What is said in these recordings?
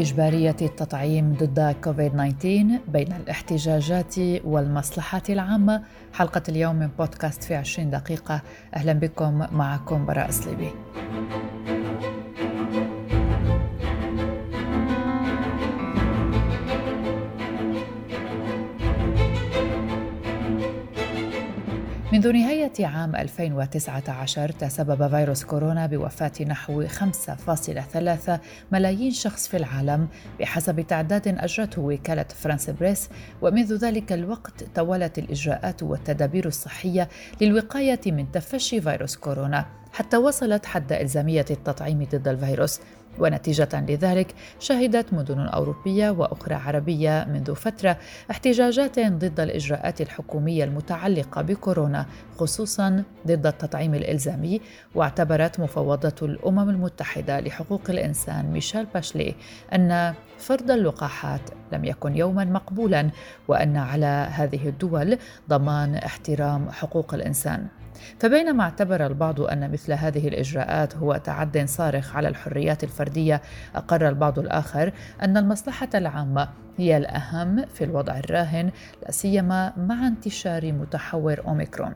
إجبارية التطعيم ضد كوفيد 19 بين الاحتجاجات والمصلحة العامة. حلقة اليوم من بودكاست في 20 دقيقة. أهلا بكم معكم براء صليبي منذ نهاية عام 2019 تسبب فيروس كورونا بوفاة نحو 5.3 ملايين شخص في العالم بحسب تعداد أجرته وكالة فرانس بريس ومنذ ذلك الوقت توالت الإجراءات والتدابير الصحية للوقاية من تفشي فيروس كورونا حتى وصلت حد إلزامية التطعيم ضد الفيروس. ونتيجة لذلك شهدت مدن أوروبية وأخرى عربية منذ فترة احتجاجات ضد الإجراءات الحكومية المتعلقة بكورونا خصوصا ضد التطعيم الإلزامي واعتبرت مفوضة الأمم المتحدة لحقوق الإنسان ميشيل باشلي أن فرض اللقاحات لم يكن يوما مقبولا وأن على هذه الدول ضمان احترام حقوق الإنسان. فبينما اعتبر البعض أن مثل هذه الإجراءات هو تعد صارخ على الحريات الفردية أقر البعض الآخر أن المصلحة العامة هي الأهم في الوضع الراهن لا سيما مع انتشار متحور أوميكرون.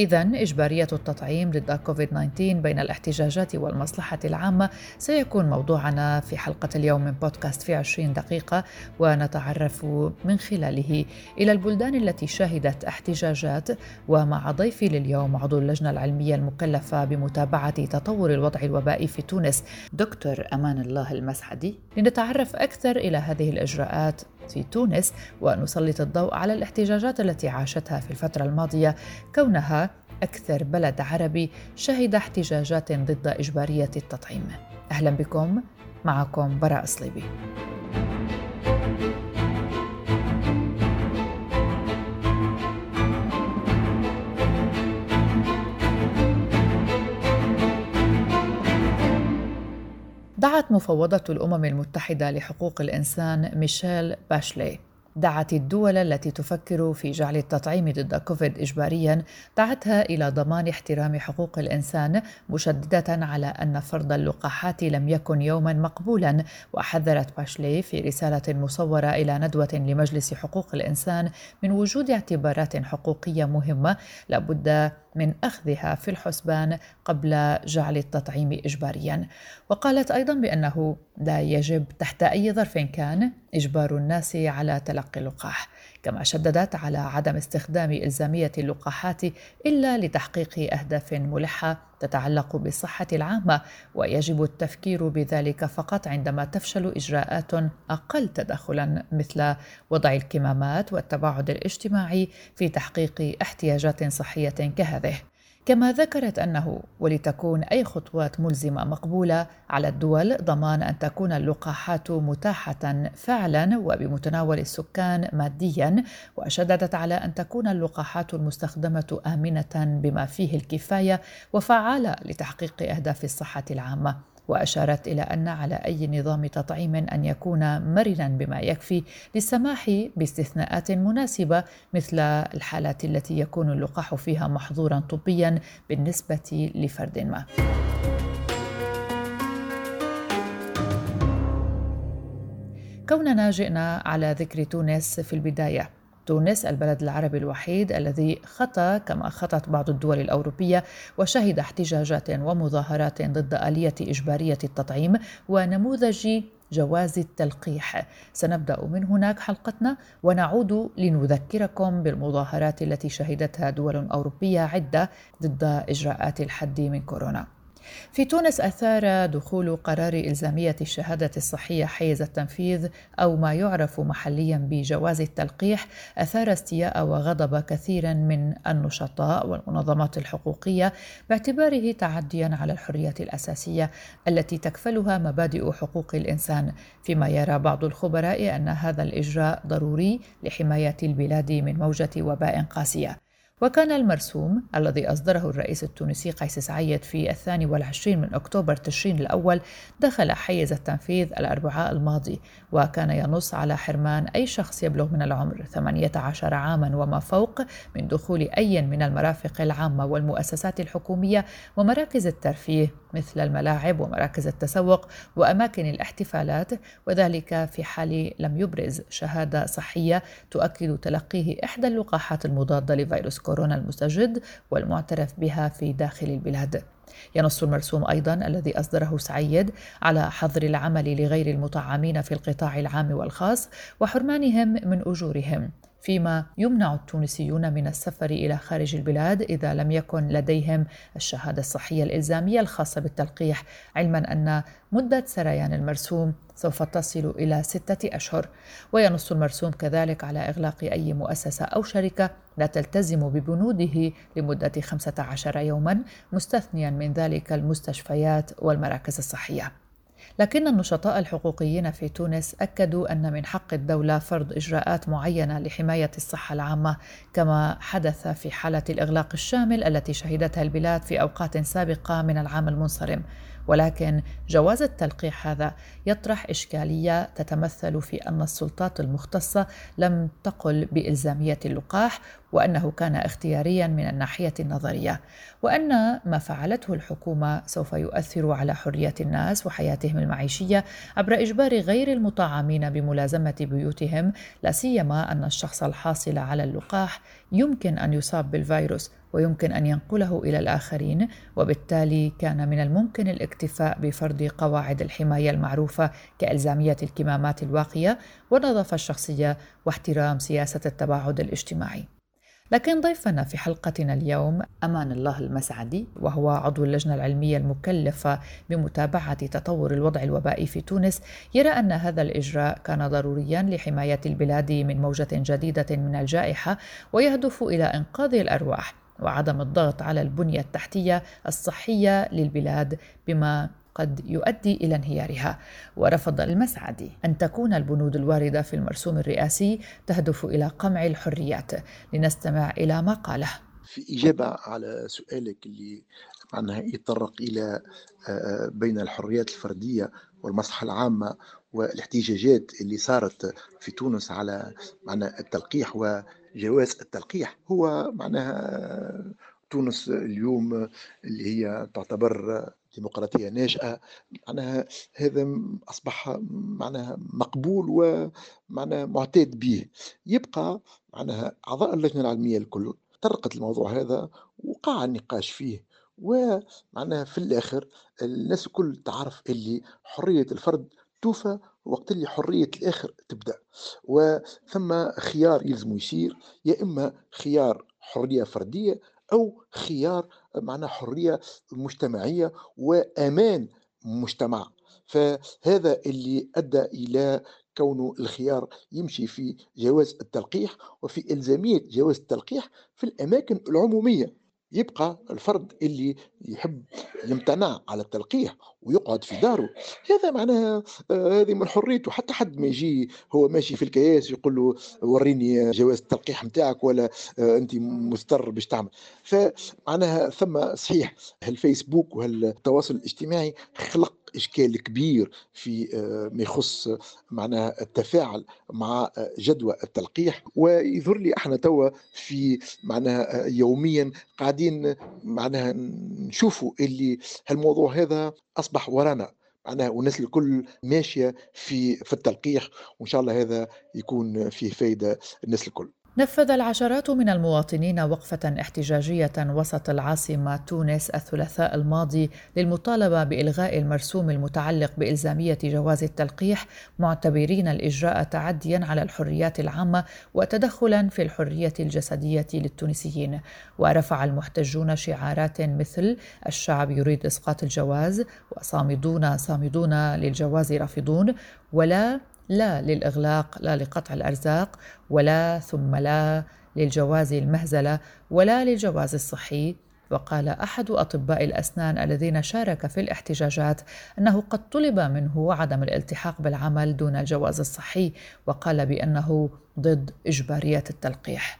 إذا إجبارية التطعيم ضد كوفيد 19 بين الاحتجاجات والمصلحة العامة. سيكون موضوعنا في حلقة اليوم من بودكاست في 20 دقيقة ونتعرف من خلاله إلى البلدان التي شهدت احتجاجات. ومع ضيفي لليوم عضو اللجنة العلمية المكلفة بمتابعة تطور الوضع الوبائي في تونس دكتور أمان الله المسعدي. لنتعرف أكثر إلى هذه الإجراءات في تونس ونسلط الضوء على الاحتجاجات التي عاشتها في الفترة الماضية كونها أكثر بلد عربي شهد احتجاجات ضد إجبارية التطعيم. أهلا بكم معكم براء صليبي. دعت مفوضة الأمم المتحدة لحقوق الإنسان ميشيل باشلي. دعت الدول التي تفكر في جعل التطعيم ضد كوفيد اجباريا دعتها إلى ضمان احترام حقوق الإنسان مشددة على أن فرض اللقاحات لم يكن يوما مقبولا وحذرت باشلي في رسالة مصورة إلى ندوة لمجلس حقوق الإنسان من وجود اعتبارات حقوقية مهمة لابد من أخذها في الحسبان قبل جعل التطعيم اجباريا. وقالت أيضا بأنه لا يجب تحت أي ظرف كان إجبار الناس على تلقي اللقاح كما شددت على عدم استخدام إلزامية اللقاحات إلا لتحقيق أهداف ملحة تتعلق بالصحة العامة ويجب التفكير بذلك فقط عندما تفشل إجراءات أقل تدخلا مثل وضع الكمامات والتباعد الاجتماعي في تحقيق احتياجات صحية كهذه. كما ذكرت أنه ولتكون أي خطوات ملزمة مقبولة على الدول ضمان أن تكون اللقاحات متاحة فعلا وبمتناول السكان ماديا وشددت على أن تكون اللقاحات المستخدمة آمنة بما فيه الكفاية وفعالة لتحقيق أهداف الصحة العامة. وأشارت إلى أن على أي نظام تطعيم أن يكون مرنا بما يكفي للسماح باستثناءات مناسبة مثل الحالات التي يكون اللقاح فيها محظورا طبيا بالنسبة لفرد ما. كوننا جئنا على ذكر تونس في البداية تونس البلد العربي الوحيد الذي خطى كما خطت بعض الدول الأوروبية وشهد احتجاجات ومظاهرات ضد آلية إجبارية التطعيم ونموذج جواز التلقيح. سنبدأ من هناك حلقتنا ونعود لنذكركم بالمظاهرات التي شهدتها دول أوروبية عدة ضد إجراءات الحد من كورونا. في تونس أثار دخول قرار إلزامية الشهادة الصحية حيز التنفيذ أو ما يعرف محليا بجواز التلقيح أثار استياء وغضب كثير من النشطاء والمنظمات الحقوقية باعتباره تعديا على الحريات الأساسية التي تكفلها مبادئ حقوق الإنسان. فيما يرى بعض الخبراء أن هذا الإجراء ضروري لحماية البلاد من موجة وباء قاسية. وكان المرسوم الذي أصدره الرئيس التونسي قيس سعيد في الثاني والعشرين من أكتوبر تشرين الأول دخل حيز التنفيذ الأربعاء الماضي وكان ينص على حرمان أي شخص يبلغ من العمر 18 عاما وما فوق من دخول أي من المرافق العامة والمؤسسات الحكومية ومراكز الترفيه مثل الملاعب ومراكز التسوق وأماكن الاحتفالات وذلك في حال لم يبرز شهادة صحية تؤكد تلقيه إحدى اللقاحات المضادة لفيروس كورونا. المستجد والمعترف بها في داخل البلاد. ينص المرسوم أيضا الذي أصدره سعيد على حظر العمل لغير المطعمين في القطاع العام والخاص وحرمانهم من أجورهم. فيما يمنع التونسيون من السفر إلى خارج البلاد إذا لم يكن لديهم الشهادة الصحية الإلزامية الخاصة بالتلقيح علما أن مدة سريان المرسوم سوف تصل إلى ستة أشهر. وينص المرسوم كذلك على إغلاق أي مؤسسة أو شركة لا تلتزم ببنوده لمدة 15 يوما مستثنيا من ذلك المستشفيات والمراكز الصحية. لكن النشطاء الحقوقيين في تونس أكدوا أن من حق الدولة فرض إجراءات معينة لحماية الصحة العامة كما حدث في حالة الإغلاق الشامل التي شهدتها البلاد في أوقات سابقة من العام المنصرم. ولكن جواز التلقيح هذا يطرح إشكالية تتمثل في أن السلطات المختصة لم تقل بإلزامية اللقاح وأنه كان اختياريا من الناحية النظرية وأن ما فعلته الحكومة سوف يؤثر على حرية الناس وحياتهم المعيشية عبر إجبار غير المطعمين بملازمة بيوتهم لا سيما أن الشخص الحاصل على اللقاح يمكن أن يصاب بالفيروس ويمكن أن ينقله إلى الآخرين وبالتالي كان من الممكن الاكتفاء بفرض قواعد الحماية المعروفة كإلزامية الكمامات الواقية والنظافه الشخصية واحترام سياسة التباعد الاجتماعي. لكن ضيفنا في حلقتنا اليوم أمان الله المسعدي وهو عضو اللجنة العلمية المكلفة بمتابعة تطور الوضع الوبائي في تونس يرى أن هذا الإجراء كان ضروريا لحماية البلاد من موجة جديدة من الجائحة ويهدف إلى إنقاذ الأرواح وعدم الضغط على البنية التحتية الصحية للبلاد بما قد يؤدي إلى انهيارها. ورفض المسعدي أن تكون البنود الواردة في المرسوم الرئاسي تهدف إلى قمع الحريات. لنستمع إلى ما قاله. في إجابة على سؤالك اللي معناها يتطرق إلى بين الحريات الفردية والمصلحة العامة والاحتجاجات اللي صارت في تونس على معنى التلقيح وجواز التلقيح. هو معناها تونس اليوم اللي هي تعتبر ديمقراطية ناشئة معناها هذا أصبح معناها مقبول ومعناها معتاد به. يبقى معناها أعضاء اللجنة العلمية الكل طرقت الموضوع هذا وقع النقاش فيه. ومعناها في الآخر الناس الكل تعرف اللي حرية الفرد توفى وقت اللي حرية الآخر تبدأ. وثم خيار يلزم يصير يا إما خيار حرية فردية أو خيار معناها حرية مجتمعية وأمان مجتمع. فهذا اللي أدى إلى كون الخيار يمشي في جواز التلقيح وفي إلزامية جواز التلقيح في الأماكن العمومية. يبقى الفرد اللي يحب يمتنع على التلقيح ويقعد في داره. هذا معناها آه، هذه من حريته. حتى حد ما يجي هو ماشي في الكياس يقول له وريني جواز التلقيح نتاعك ولا آه، أنت مضطر باش تعمل. فمعناها ثم صحيح هالفيسبوك وهالتواصل الاجتماعي خلق إشكال كبير في آه، ما يخص معناها التفاعل مع آه، جدوى التلقيح. ويظهر لي إحنا توا في معناها آه، يوميا قاعدين معناها نشوفوا اللي هالموضوع هذا أصبح ورانا. معناها والناس الكل ماشية في في التلقيح وإن شاء الله هذا يكون فيه فايدة الناس الكل. نفذ العشرات من المواطنين وقفة احتجاجية وسط العاصمة تونس الثلاثاء الماضي للمطالبة بإلغاء المرسوم المتعلق بإلزامية جواز التلقيح معتبرين الإجراء تعديا على الحريات العامة وتدخلا في الحرية الجسدية للتونسيين. ورفع المحتجون شعارات مثل الشعب يريد إسقاط الجواز وصامدون صامدون للجواز رافضون ولا لا للإغلاق لا لقطع الأرزاق ولا ثم لا للجواز المهزلة ولا للجواز الصحي. وقال أحد أطباء الأسنان الذين شارك في الاحتجاجات أنه قد طلب منه عدم الالتحاق بالعمل دون الجواز الصحي وقال بأنه ضد إجبارية التلقيح.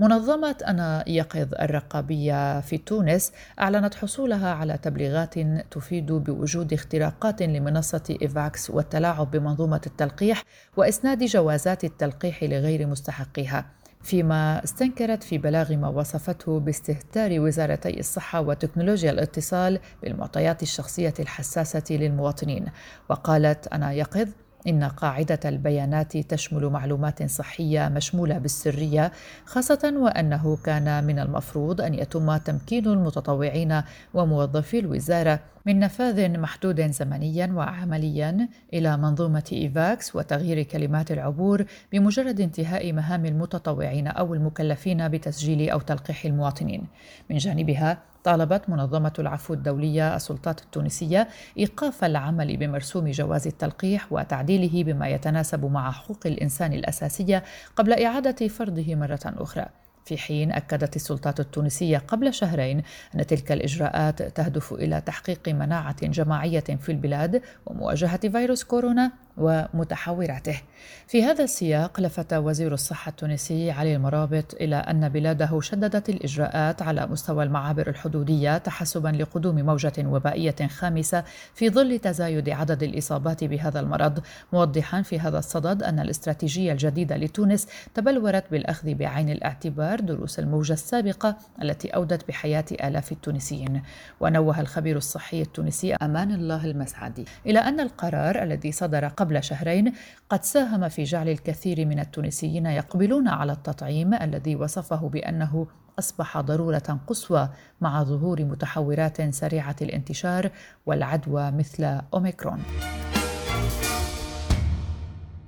منظمة أنا يقظ الرقابية في تونس أعلنت حصولها على تبليغات تفيد بوجود اختراقات لمنصة إيفاكس والتلاعب بمنظومة التلقيح وإسناد جوازات التلقيح لغير مستحقيها فيما استنكرت في بلاغ ما وصفته باستهتار وزارتي الصحة وتكنولوجيا الاتصال بالمعطيات الشخصية الحساسة للمواطنين. وقالت أنا يقظ إن قاعدة البيانات تشمل معلومات صحية مشمولة بالسرية خاصة وأنه كان من المفروض أن يتم تمكين المتطوعين وموظفي الوزارة من نفاذ محدود زمنيا وعمليا إلى منظومة إيفاكس وتغيير كلمات العبور بمجرد انتهاء مهام المتطوعين أو المكلفين بتسجيل أو تلقيح المواطنين. من جانبها طالبت منظمة العفو الدولية السلطات التونسية إيقاف العمل بمرسوم جواز التلقيح وتعديله بما يتناسب مع حقوق الإنسان الأساسية قبل إعادة فرضه مرة أخرى. في حين أكدت السلطات التونسية قبل شهرين أن تلك الإجراءات تهدف إلى تحقيق مناعة جماعية في البلاد ومواجهة فيروس كورونا. ومتحوراته. في هذا السياق لفت وزير الصحة التونسي علي المرابط إلى أن بلاده شددت الإجراءات على مستوى المعابر الحدودية تحسبا لقدوم موجة وبائية خامسة في ظل تزايد عدد الإصابات بهذا المرض، موضحا في هذا الصدد أن الاستراتيجية الجديدة لتونس تبلورت بالأخذ بعين الاعتبار دروس الموجة السابقة التي أودت بحياة آلاف التونسيين. ونوه الخبير الصحي التونسي أمان الله المسعدي إلى أن القرار الذي صدر قبل شهرين قد ساهم في جعل الكثير من التونسيين يقبلون على التطعيم الذي وصفه بأنه أصبح ضرورة قصوى مع ظهور متحورات سريعة الانتشار والعدوى مثل أوميكرون.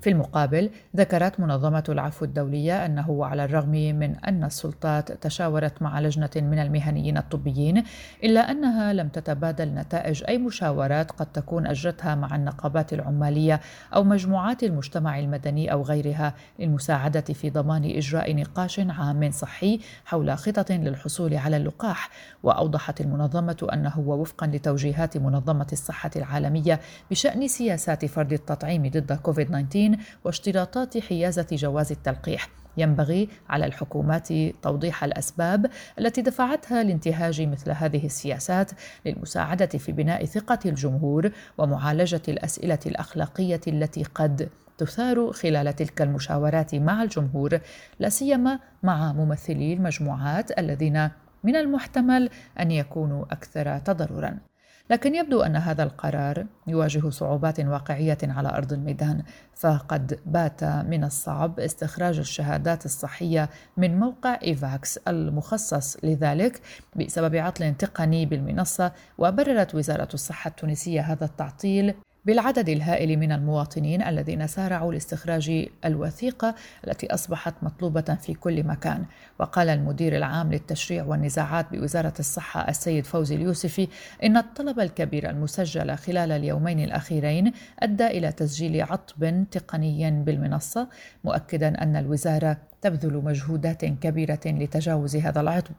في المقابل ذكرت منظمة العفو الدولية أنه على الرغم من أن السلطات تشاورت مع لجنة من المهنيين الطبيين إلا أنها لم تتبادل نتائج أي مشاورات قد تكون أجرتها مع النقابات العمالية أو مجموعات المجتمع المدني أو غيرها للمساعدة في ضمان إجراء نقاش عام صحي حول خطط للحصول على اللقاح. وأوضحت المنظمة أنه وفقا لتوجيهات منظمة الصحة العالمية بشأن سياسات فرض التطعيم ضد كوفيد 19 واشتراطات حيازة جواز التلقيح. ينبغي على الحكومات توضيح الأسباب التي دفعتها لانتهاج مثل هذه السياسات للمساعدة في بناء ثقة الجمهور ومعالجة الأسئلة الأخلاقية التي قد تثار خلال تلك المشاورات مع الجمهور لا سيما مع ممثلي المجموعات الذين من المحتمل أن يكونوا أكثر تضررا. لكن يبدو أن هذا القرار يواجه صعوبات واقعية على أرض الميدان فقد بات من الصعب استخراج الشهادات الصحية من موقع إيفاكس المخصص لذلك بسبب عطل تقني بالمنصة وبررت وزارة الصحة التونسية هذا التعطيل. بالعدد الهائل من المواطنين الذين سارعوا لاستخراج الوثيقة التي أصبحت مطلوبة في كل مكان. وقال المدير العام للتشريع والنزاعات بوزارة الصحة السيد فوزي اليوسفي إن الطلب الكبير المسجل خلال اليومين الأخيرين أدى إلى تسجيل عطب تقني بالمنصة مؤكدا أن الوزارة تبذل مجهودات كبيرة لتجاوز هذا العطب.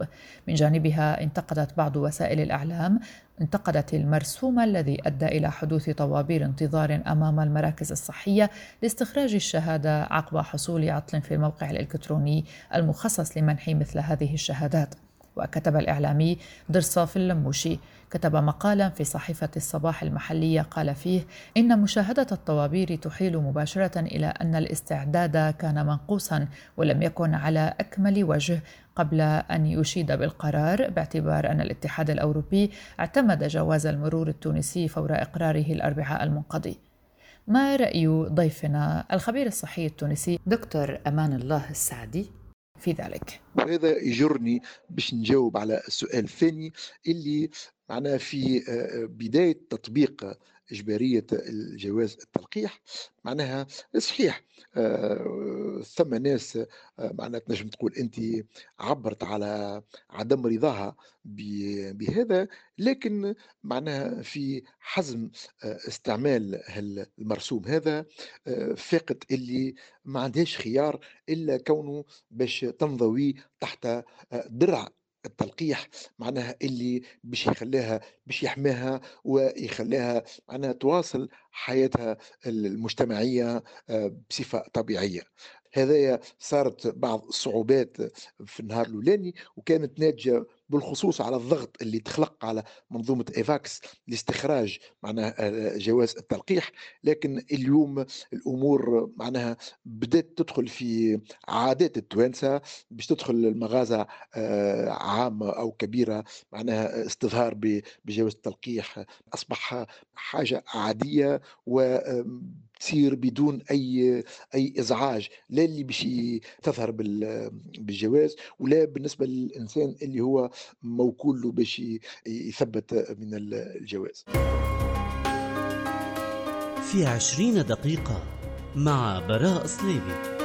من جانبها انتقدت بعض وسائل الإعلام انتقدت المرسوم الذي أدى إلى حدوث طوابير انتظار أمام المراكز الصحية لاستخراج الشهادة عقب حصول عطل في الموقع الإلكتروني المخصص لمنح مثل هذه الشهادات. وكتب الإعلامي درصاف اللموشي. كتب مقالا في صحيفة الصباح المحلية قال فيه إن مشاهدة الطوابير تحيل مباشرة إلى أن الاستعداد كان منقوصا ولم يكن على أكمل وجه. قبل أن يشيد بالقرار باعتبار أن الاتحاد الأوروبي اعتمد جواز المرور التونسي فور إقراره الأربعاء المنقضي. ما رأي ضيفنا الخبير الصحي التونسي دكتور أمان الله السعدي؟ في ذلك. وهذا يجرني باش نجاوب على السؤال الثاني اللي معناها في آه، بداية تطبيق إجبارية الجواز التلقيح معناها صحيح آه، ثم ناس آه، معناها تنجم تقول أنت عبرت على عدم رضاها بهذا لكن معناها في حزم استعمال المرسوم هذا فاقت اللي ما عندهاش خيار إلا كونه باش تنضوي تحت درع التلقيح معناها اللي باش يخليها باش يحميها ويخليها معناها تواصل حياتها المجتمعية آه، بصفة طبيعية. هذايا صارت بعض الصعوبات في النهار الأولاني وكانت ناتجة بالخصوص على الضغط اللي تخلق على منظومة إيفاكس لاستخراج معناها آه، جواز التلقيح. لكن اليوم الأمور معناها بدأت تدخل في عادات التوانسة باش تدخل المغازة آه، عامة أو كبيرة معناها استظهار بجواز التلقيح أصبح حاجة عادية و تصير بدون أي أي إزعاج لا اللي باش تظهر بالجواز ولا بالنسبة للإنسان اللي هو موكول له باش يثبت من الجواز. في عشرين دقيقة مع براء صليبي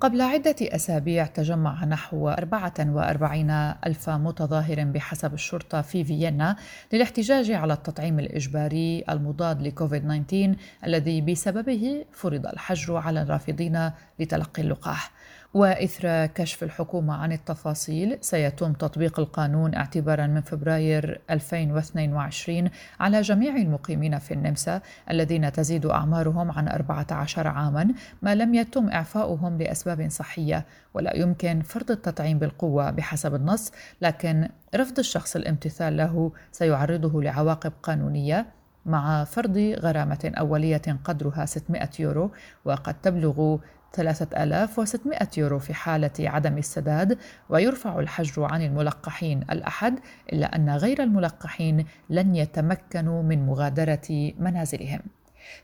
قبل عدة أسابيع تجمع نحو 44 ألف متظاهر بحسب الشرطة في فيينا للاحتجاج على التطعيم الإجباري المضاد لكوفيد 19 الذي بسببه فرض الحجر على الرافضين لتلقي اللقاح. وإثر كشف الحكومة عن التفاصيل سيتم تطبيق القانون اعتبارا من فبراير 2022 على جميع المقيمين في النمسا الذين تزيد أعمارهم عن 14 عاما ما لم يتم إعفاؤهم لاسباب صحية. ولا يمكن فرض التطعيم بالقوة بحسب النص لكن رفض الشخص الامتثال له سيعرضه لعواقب قانونية مع فرض غرامة أولية قدرها 600 يورو وقد تبلغ 3600 يورو في حالة عدم السداد ويرفع الحجر عن الملقحين الأحد إلا أن غير الملقحين لن يتمكنوا من مغادرة منازلهم.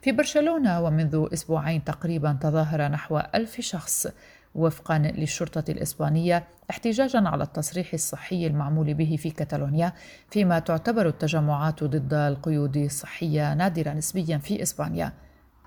في برشلونة ومنذ أسبوعين تقريبا تظاهر نحو ألف شخص وفقا للشرطة الإسبانية احتجاجا على التصريح الصحي المعمول به في كتالونيا فيما تعتبر التجمعات ضد القيود الصحية نادرة نسبيا في إسبانيا.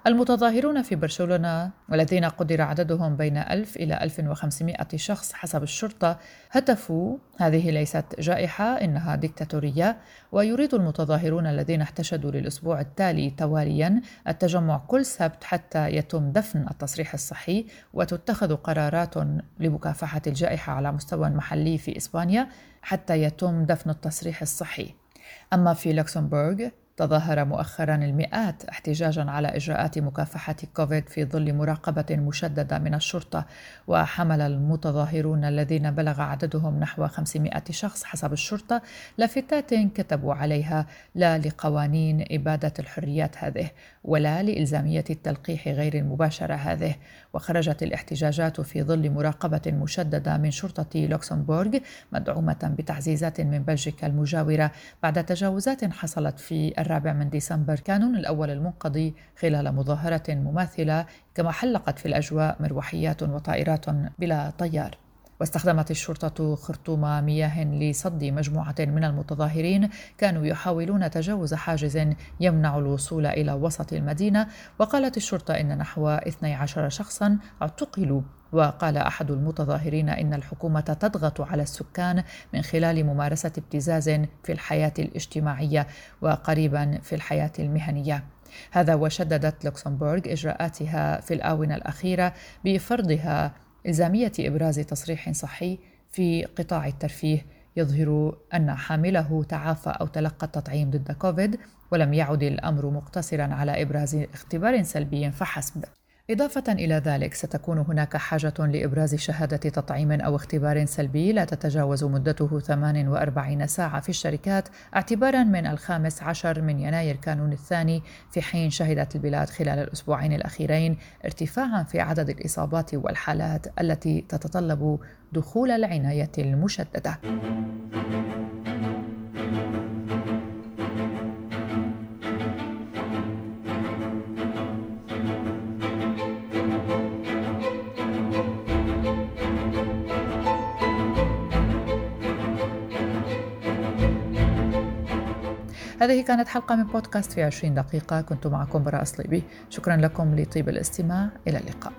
المتظاهرون في برشلونة والذين قدر عددهم بين 1000 إلى 1500 شخص حسب الشرطة هتفوا. هذه ليست جائحة إنها ديكتاتورية ويريد المتظاهرون الذين احتشدوا للأسبوع التالي تواليا التجمع كل سبت حتى يتم دفن التصريح الصحي وتتخذ قرارات لمكافحة الجائحة على مستوى محلي في إسبانيا حتى يتم دفن التصريح الصحي. أما في لوكسمبورغ تظاهر مؤخرا المئات احتجاجا على إجراءات مكافحة كوفيد في ظل مراقبة مشددة من الشرطة وحمل المتظاهرون الذين بلغ عددهم نحو 500 شخص حسب الشرطة لافتات كتبوا عليها لا لقوانين إبادة الحريات هذه. ولا لإلزامية التلقيح غير المباشرة هذه. وخرجت الاحتجاجات في ظل مراقبة مشددة من شرطة لوكسمبورغ مدعومة بتعزيزات من بلجيكا المجاورة. بعد تجاوزات حصلت في الرابع من ديسمبر كانون الأول المنقضي خلال مظاهرة مماثلة كما حلقت في الأجواء مروحيات وطائرات بلا طيار. واستخدمت الشرطة خرطوم مياه لصد مجموعة من المتظاهرين كانوا يحاولون تجاوز حاجز يمنع الوصول إلى وسط المدينة. وقالت الشرطة إن نحو 12 شخصا اعتقلوا. وقال أحد المتظاهرين إن الحكومة تضغط على السكان من خلال ممارسة ابتزاز في الحياة الاجتماعية وقريبا في الحياة المهنية. هذا وشددت لوكسمبورغ إجراءاتها في الآونة الأخيرة بفرضها الزاميه إبراز تصريح صحي في قطاع الترفيه يظهر أن حامله تعافى أو تلقى التطعيم ضد كوفيد ولم يعد الأمر مقتصرا على إبراز اختبار سلبي فحسب. إضافة إلى ذلك ستكون هناك حاجة لإبراز شهادة تطعيم أو اختبار سلبي لا تتجاوز مدته 48 ساعة في الشركات اعتبارا من الخامس عشر من يناير كانون الثاني في حين شهدت البلاد خلال الأسبوعين الأخيرين ارتفاعا في عدد الإصابات والحالات التي تتطلب دخول العناية المشددة. هذه كانت حلقة من بودكاست في 20 دقيقة. كنت معكم براء صليبي شكرا لكم لطيب الاستماع. إلى اللقاء.